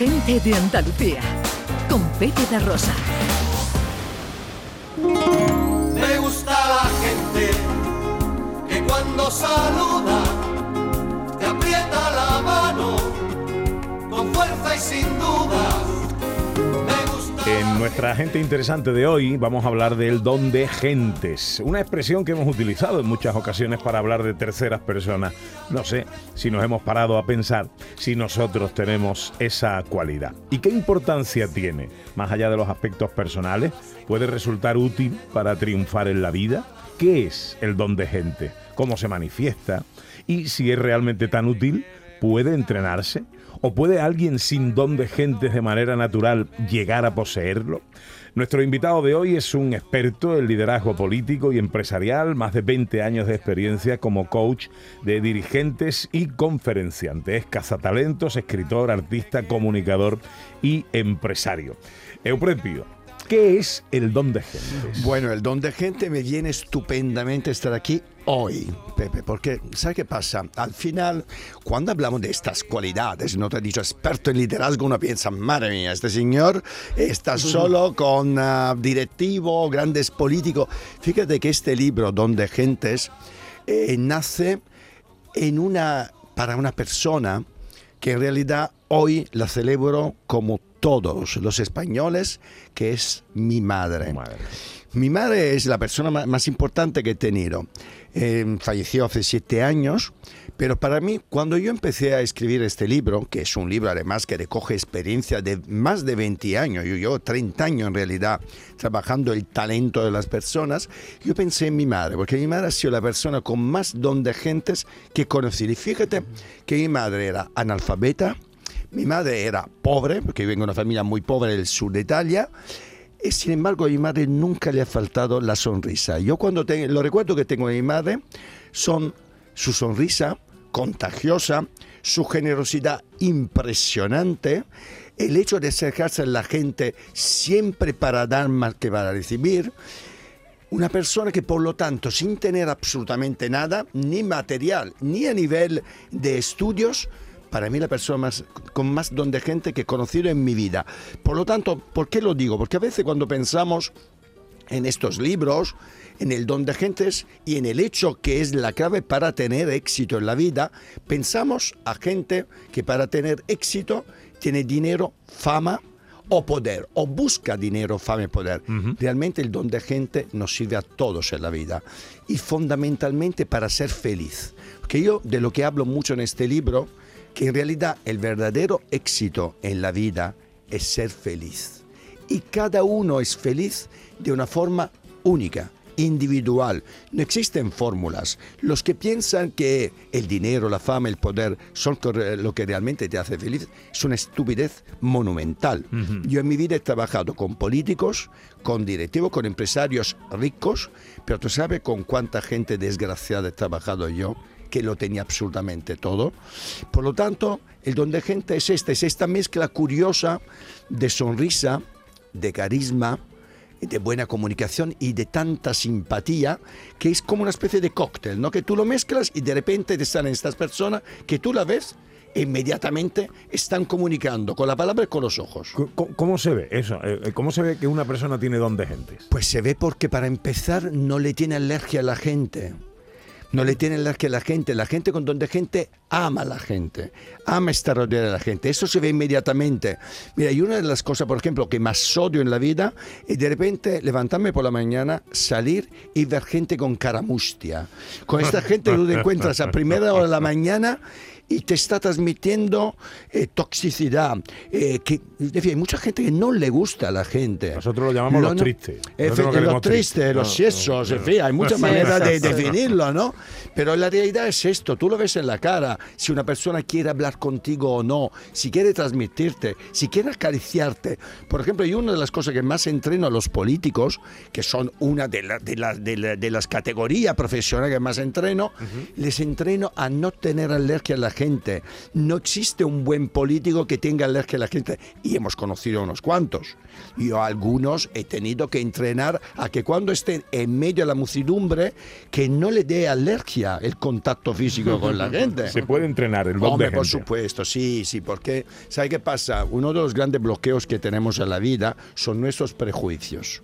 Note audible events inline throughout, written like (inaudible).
gente de Andalucía, con Pepe de Rosa. Me gusta la gente que cuando saluda nuestra gente interesante de hoy vamos a hablar del don de gentes, una expresión que hemos utilizado en muchas ocasiones para hablar de terceras personas. No sé si nos hemos parado a pensar si nosotros tenemos esa cualidad. ¿Y qué importancia tiene? Más allá de los aspectos personales, ¿puede resultar útil para triunfar en la vida? ¿Qué es el don de gente? ¿Cómo se manifiesta? ¿Y si es realmente tan útil? ¿Puede entrenarse? ¿O puede alguien sin don de gentes de manera natural llegar a poseerlo? Nuestro invitado de hoy es un experto en liderazgo político y empresarial, más de 20 años de experiencia como coach de dirigentes y conferenciante. Es cazatalentos, escritor, artista, comunicador y empresario. Euprepio, ¿Qué es el don de gente? Bueno, el don de gente me viene estupendamente estar aquí hoy, Pepe, porque ¿sabes qué pasa? Al final, cuando hablamos de estas cualidades, no te he dicho experto en liderazgo, uno piensa, madre mía, este señor está solo con uh, directivo, grandes políticos. Fíjate que este libro, Don de Gentes, eh, nace en una, para una persona que en realidad hoy la celebro como todos los españoles, que es mi madre. Mi madre es la persona más importante que he tenido. Eh, falleció hace siete años, pero para mí, cuando yo empecé a escribir este libro, que es un libro además que recoge experiencia de más de 20 años, yo llevo 30 años en realidad trabajando el talento de las personas, yo pensé en mi madre, porque mi madre ha sido la persona con más don de gentes que conocí. Y fíjate que mi madre era analfabeta, mi madre era pobre, porque vengo de una familia muy pobre del sur de Italia, y sin embargo a mi madre nunca le ha faltado la sonrisa. Yo cuando tengo, los recuerdos que tengo de mi madre son su sonrisa contagiosa, su generosidad impresionante, el hecho de acercarse a la gente siempre para dar más que para recibir, una persona que por lo tanto sin tener absolutamente nada, ni material, ni a nivel de estudios, para mí la persona más, con más don de gente que he conocido en mi vida. Por lo tanto, ¿por qué lo digo? Porque a veces cuando pensamos en estos libros, en el don de gentes y en el hecho que es la clave para tener éxito en la vida, pensamos a gente que para tener éxito tiene dinero, fama o poder, o busca dinero, fama y poder. Realmente el don de gente nos sirve a todos en la vida y fundamentalmente para ser feliz. Que yo de lo que hablo mucho en este libro que en realidad el verdadero éxito en la vida es ser feliz. Y cada uno es feliz de una forma única, individual. No existen fórmulas. Los que piensan que el dinero, la fama, el poder son lo que realmente te hace feliz es una estupidez monumental. Yo en mi vida he trabajado con políticos, con directivos, con empresarios ricos, pero tú sabes con cuánta gente desgraciada he trabajado yo que lo tenía absolutamente todo. Por lo tanto, el don de gente es este, es esta mezcla curiosa de sonrisa, de carisma, de buena comunicación y de tanta simpatía que es como una especie de cóctel, ¿no? Que tú lo mezclas y de repente te salen estas personas que tú la ves e inmediatamente están comunicando con la palabra y con los ojos. ¿Cómo, se ve eso? Eh, eh, ¿Cómo se ve que una persona tiene don de gente? Pues se ve porque para empezar no le tiene alergia a la gente no le tienen las que la gente, la gente con donde gente ama a la gente, ama estar rodeada de la gente, eso se ve inmediatamente. Mira, y una de las cosas, por ejemplo, que más odio en la vida es de repente levantarme por la mañana, salir y ver gente con cara mustia. Con esta gente que tú te encuentras a primera hora de la mañana y te está transmitiendo eh, toxicidad. Eh, que, hay mucha gente que no le gusta a la gente. Nosotros lo llamamos los tristes. los tristes, los siesos, en fin, hay muchas maneras de definirlo, ¿no? Pero la realidad es esto, tú lo ves en la cara, si una persona quiere hablar contigo o no, si quiere transmitirte, si quiere acariciarte. Por ejemplo, y una de las cosas que más entreno a los políticos, que son una de, de, las categorías profesionales que más entreno, les entreno a no tener alergia a la gente. No existe un buen político que tenga alergia a la gente. Y hemos conocido unos cuantos. Yo algunos he tenido que entrenar a que cuando estén en medio de la muchedumbre, que no le dé alergia el contacto físico con la (laughs) gente. Se puede entrenar el Hombre, de por supuesto, sí, sí, porque ¿sabe qué pasa? Uno de los grandes bloqueos que tenemos en la vida son nuestros prejuicios.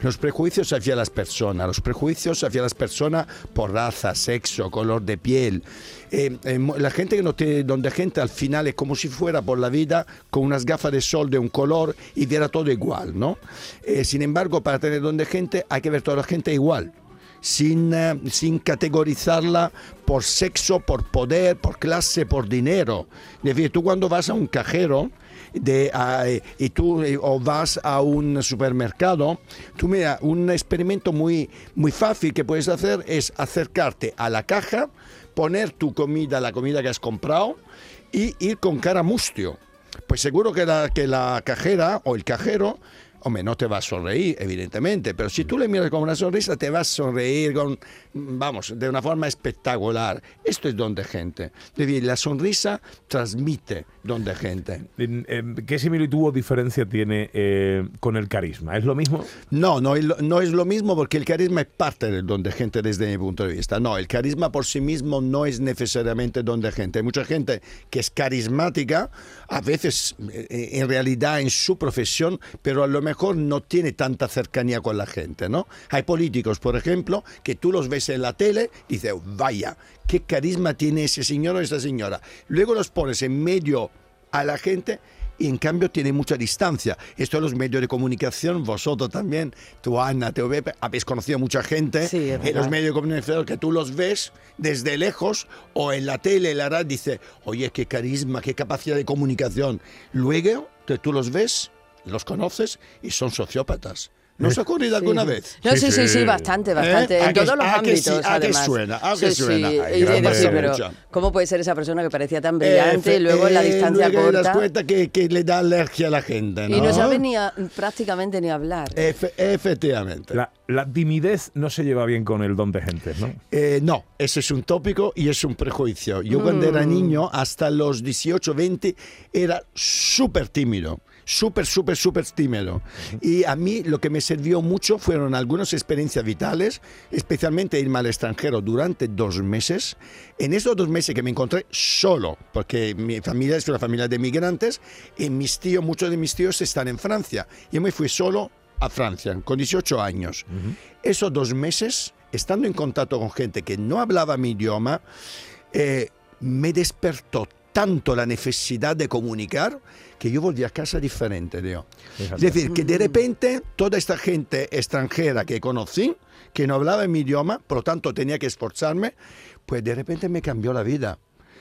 Los prejuicios hacia las personas, los prejuicios hacia las personas por raza, sexo, color de piel. Eh, eh, la gente que no tiene don de gente al final es como si fuera por la vida con unas gafas de sol de un color y viera todo igual, ¿no? Eh, sin embargo, para tener don de gente hay que ver toda la gente igual sin, eh, sin categorizarla por sexo, por poder, por clase, por dinero. Es decir, tú cuando vas a un cajero de, y tú eh, o vas a un supermercado, tú mira, un experimento muy, muy fácil que puedes hacer es acercarte a la caja, poner tu comida, la comida que has comprado, y ir con cara mustio. Pues seguro que la, que la cajera o el cajero, hombre, no te va a sonreír, evidentemente, pero si tú le miras con una sonrisa, te va a sonreír con, vamos, de una forma espectacular. Esto es don de gente. Decir, la sonrisa transmite don de gente. En- en- ¿Qué similitud o diferencia tiene eh, con el carisma? ¿Es lo mismo? No, no, no es lo mismo porque el carisma es parte del don de gente desde mi punto de vista. No, el carisma por sí mismo no es necesariamente don de gente. Hay mucha gente que es carismática, a veces eh, en realidad en su profesión, pero a lo mejor no tiene tanta cercanía con la gente, ¿no? Hay políticos, por ejemplo, que tú los ves en la tele y dices, vaya, qué carisma tiene ese señor o esa señora. Luego los pones en medio a la gente y en cambio tiene mucha distancia. Esto en los medios de comunicación, vosotros también, tú Ana, TV, habéis conocido a mucha gente Sí, en los medios de comunicación que tú los ves desde lejos o en la tele, en la radio, dice, oye, qué carisma, qué capacidad de comunicación. Luego te- tú los ves, los conoces y son sociópatas. ¿No os ha ocurrido alguna vez? No, Sí, sí, sí, sí. bastante, bastante. ¿Eh? ¿A En que- todos los a que sí? ámbitos, ¿A que además. suena? ¿A que sí, suena? Sí, Ay, y decir, pero. ¿cómo puede ser esa persona que parecía tan brillante y luego en la Efe- distancia luego te das corta cuenta que, que le da alergia a la gente, ¿no? y no sabe ni a- prácticamente ni hablar? Efe- efectivamente. La, la timidez no se lleva bien con el don de gente, ¿no? Eh, no, ese es un tópico y es un prejuicio. Yo cuando era niño, hasta los 18, 20, era súper tímido. Súper, súper, súper tímido. Y a mí lo que me sirvió mucho fueron algunas experiencias vitales, especialmente irme al extranjero durante dos meses. En esos dos meses que me encontré solo, porque mi familia es una familia de migrantes, y mis tíos, muchos de mis tíos están en Francia. Yo me fui solo a Francia con 18 años. Esos dos meses, estando en contacto con gente que no hablaba mi idioma, eh, me despertó tanto la necesidad de comunicar que yo volví a casa diferente, tío. Fíjate. Es decir, que de repente toda esta gente extranjera que conocí, que no hablaba mi idioma, por lo tanto tenía que esforzarme, pues de repente me cambió la vida.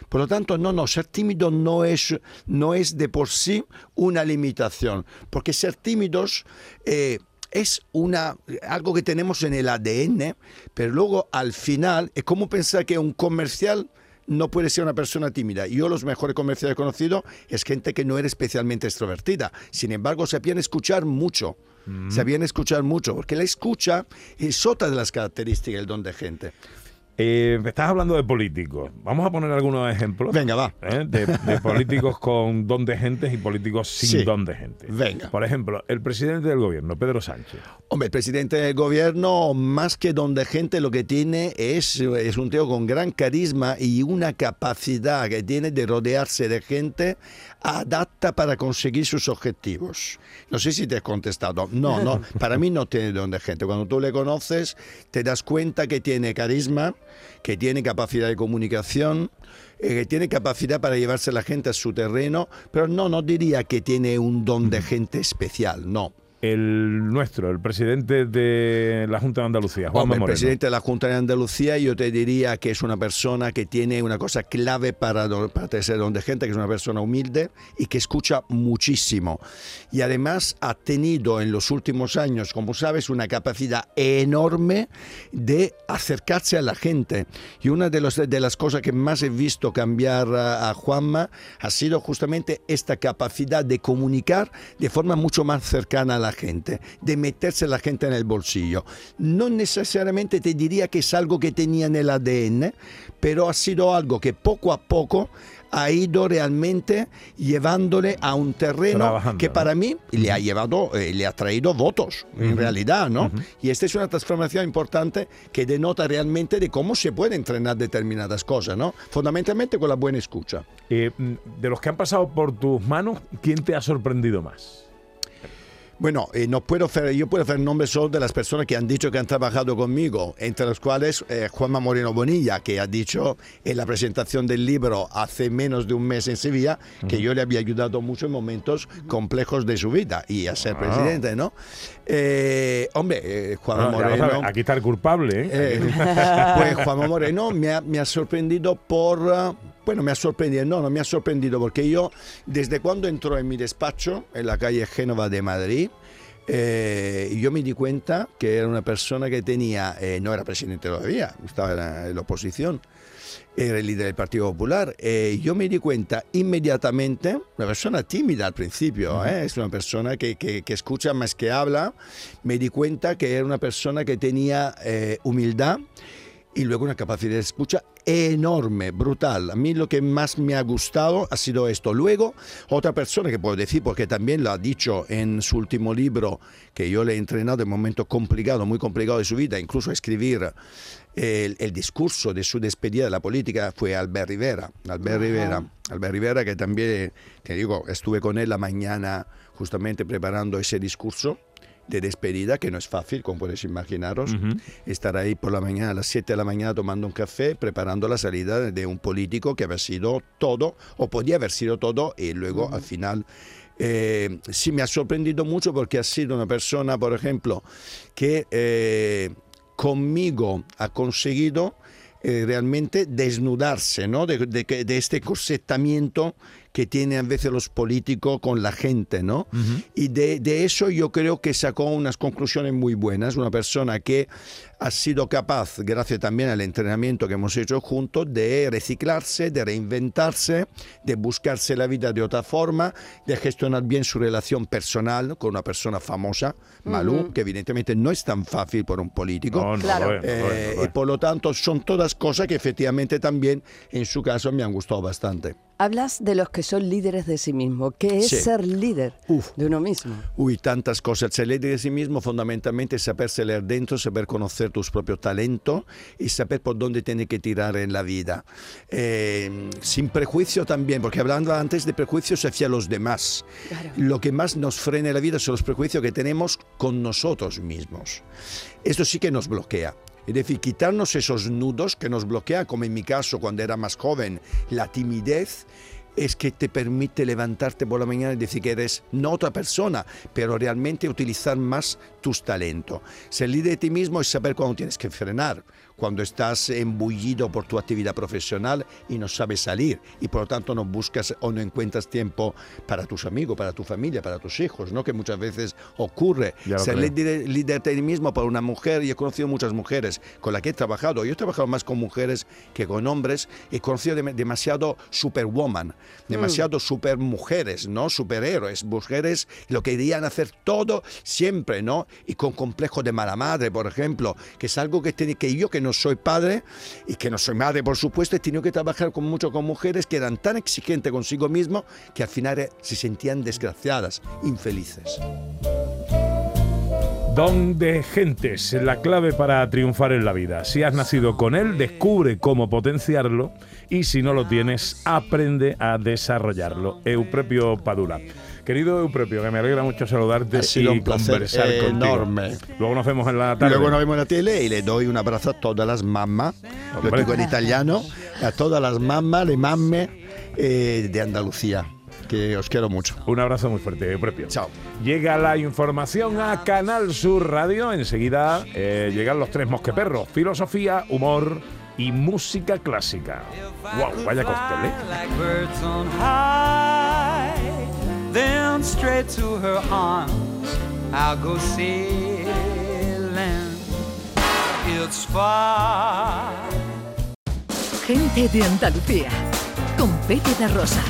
Por lo tanto, no, no, ser tímido no es, no es de por sí una limitación, porque ser tímidos eh, es una, algo que tenemos en el ADN, pero luego al final es como pensar que un comercial no puede ser una persona tímida. Yo los mejores comerciales que he conocido es gente que no era especialmente extrovertida. Sin embargo, sabían escuchar mucho. Sabían escuchar mucho, porque la escucha es otra de las características del don de gente. Eh, estás hablando de políticos. Vamos a poner algunos ejemplos. Venga, va. ¿eh? de, de políticos con don de gente y políticos sin Sí. don de gente. Venga. Por ejemplo, el presidente del gobierno, Pedro Sánchez. Hombre, el presidente del gobierno, más que don de gente, lo que tiene es, es un tío con gran carisma y una capacidad que tiene de rodearse de gente adapta para conseguir sus objetivos. No sé si te he contestado. No, no, (laughs) para mí no tiene don de gente. Cuando tú le conoces, te das cuenta que tiene carisma, que tiene capacidad de comunicación, eh, que tiene capacidad para llevarse a la gente a su terreno, pero no, no diría que tiene un don de gente especial, no. El nuestro, el presidente de la Junta de Andalucía, Juan Hombre, el presidente de la Junta de Andalucía, yo te diría que es una persona que tiene una cosa clave para, para ser donde gente, que es una persona humilde y que escucha muchísimo. Y además ha tenido en los últimos años, como sabes, una capacidad enorme de acercarse a la gente. Y una de, los- de las cosas que más he visto cambiar a, a Juanma ha sido justamente esta capacidad de comunicar de forma mucho más cercana a la la gente, de meterse la gente en el bolsillo. No necesariamente te diría que es algo que tenía en el ADN, pero ha sido algo que poco a poco ha ido realmente llevándole a un terreno Trabajando, que para mí le ha llevado, eh, le ha traído votos, en realidad, ¿no? Y esta es una transformación importante que denota realmente de cómo se puede entrenar determinadas cosas, ¿no? Fundamentalmente con la buena escucha. Eh, de los que han pasado por tus manos, ¿quién te ha sorprendido más? Bueno, eh, no puedo hacer, yo puedo hacer nombres solo de las personas que han dicho que han trabajado conmigo, entre los cuales eh, Juanma Moreno Bonilla, que ha dicho en la presentación del libro hace menos de un mes en Sevilla que yo le había ayudado mucho en momentos complejos de su vida y a ser Ah. presidente, ¿no? Eh, hombre, eh, Juanma Moreno... sabes, aquí está el culpable, ¿eh? Eh, pues (laughs) Juanma Moreno me ha, me ha sorprendido por... uh, bueno, me ha sorprendido, no, no me ha sorprendido porque yo, desde cuando entró en mi despacho, en la calle Génova de Madrid, eh, yo me di cuenta que era una persona que tenía, eh, no era presidente todavía, estaba en la, en la oposición, era el líder del Partido Popular. Eh, yo me di cuenta inmediatamente, una persona tímida al principio, es una persona que, que- que escucha más que habla, me di cuenta que era una persona que tenía humildad y luego una capacidad de escucha enorme, brutal. A mí lo que más me ha gustado ha sido esto. Luego, otra persona que puedo decir, porque también lo ha dicho en su último libro, que yo le he entrenado en un momento complicado, muy complicado de su vida, incluso a escribir el, el discurso de su despedida de la política, fue Albert Rivera. Albert Rivera, Albert Rivera que también, te digo, estuve con él la mañana justamente preparando ese discurso de despedida, que no es fácil, como podéis imaginaros, estar ahí por la mañana, a las 7 de la mañana tomando un café, preparando la salida de un político que había sido todo, o podía haber sido todo, y luego al final... eh, sí me ha sorprendido mucho porque ha sido una persona, por ejemplo, que eh, conmigo ha conseguido eh, realmente desnudarse ¿no? de, de este corsetamiento que tienen a veces los políticos con la gente, ¿no? Y de, de eso yo creo que sacó unas conclusiones muy buenas, una persona que ha sido capaz, gracias también al entrenamiento que hemos hecho juntos, de reciclarse, de reinventarse, de buscarse la vida de otra forma, de gestionar bien su relación personal con una persona famosa, Malú, que evidentemente no es tan fácil por un político. No, no Claro. lo es, no lo es, Eh, no lo y por lo tanto son todas cosas que efectivamente también en su caso me han gustado bastante. Hablas de los que son líderes de sí mismo. ¿Qué es Sí. ser líder Uf. de uno mismo? Uy, tantas cosas. Ser líder de sí mismo fundamentalmente es saberse leer dentro, saber conocer tus propios talentos y saber por dónde tiene que tirar en la vida. Eh, sin prejuicio también, porque hablando antes de prejuicios hacia los demás. Claro. Lo que más nos frena en la vida son los prejuicios que tenemos con nosotros mismos. Esto sí que nos bloquea. Es decir, quitarnos esos nudos que nos bloquean, como en mi caso cuando era más joven, la timidez, es que te permite levantarte por la mañana y decir que eres no otra persona, pero realmente utilizar más tus talentos. Ser líder de ti mismo es saber cuándo tienes que frenar, cuando estás embullido por tu actividad profesional y no sabes salir y por lo tanto no buscas o no encuentras tiempo para tus amigos, para tu familia, para tus hijos, ¿no? que muchas veces ocurre. Ser líder, líder de ti mismo para una mujer, y he conocido muchas mujeres con las que he trabajado. Yo he trabajado más con mujeres que con hombres. He conocido dem- demasiado superwoman, demasiado supermujeres, ¿no? Superhéroes, mujeres lo que querían hacer todo siempre, ¿no? Y con complejo de mala madre, por ejemplo, que es algo que, tiene, que yo que no soy padre y que no soy madre, por supuesto, he tenido que trabajar con mucho con mujeres que eran tan exigentes consigo mismo que al final eh, se sentían desgraciadas, infelices. Don de gentes, la clave para triunfar en la vida. Si has nacido con él, descubre cómo potenciarlo y si no lo tienes, aprende a desarrollarlo. Euprepio Padula. Querido Euprepio, que me alegra mucho saludarte Ha sido y un placer conversar contigo. enorme. Luego nos vemos en la tarde. Luego nos vemos en la tele y le doy un abrazo a todas las mamás, lo digo en italiano, a todas las mamás, le mamme eh, de Andalucía, que os quiero mucho. Un abrazo muy fuerte, Euprepio. Chao. Llega la información a Canal Sur Radio. Enseguida eh, llegan los tres mosqueperros: filosofía, humor y música clásica. ¡Wow! Vaya cóctel, ¿eh? Then straight to her arms I'll go sailing. It's far. Gente de Andalucía. Con Pepe da Rosa.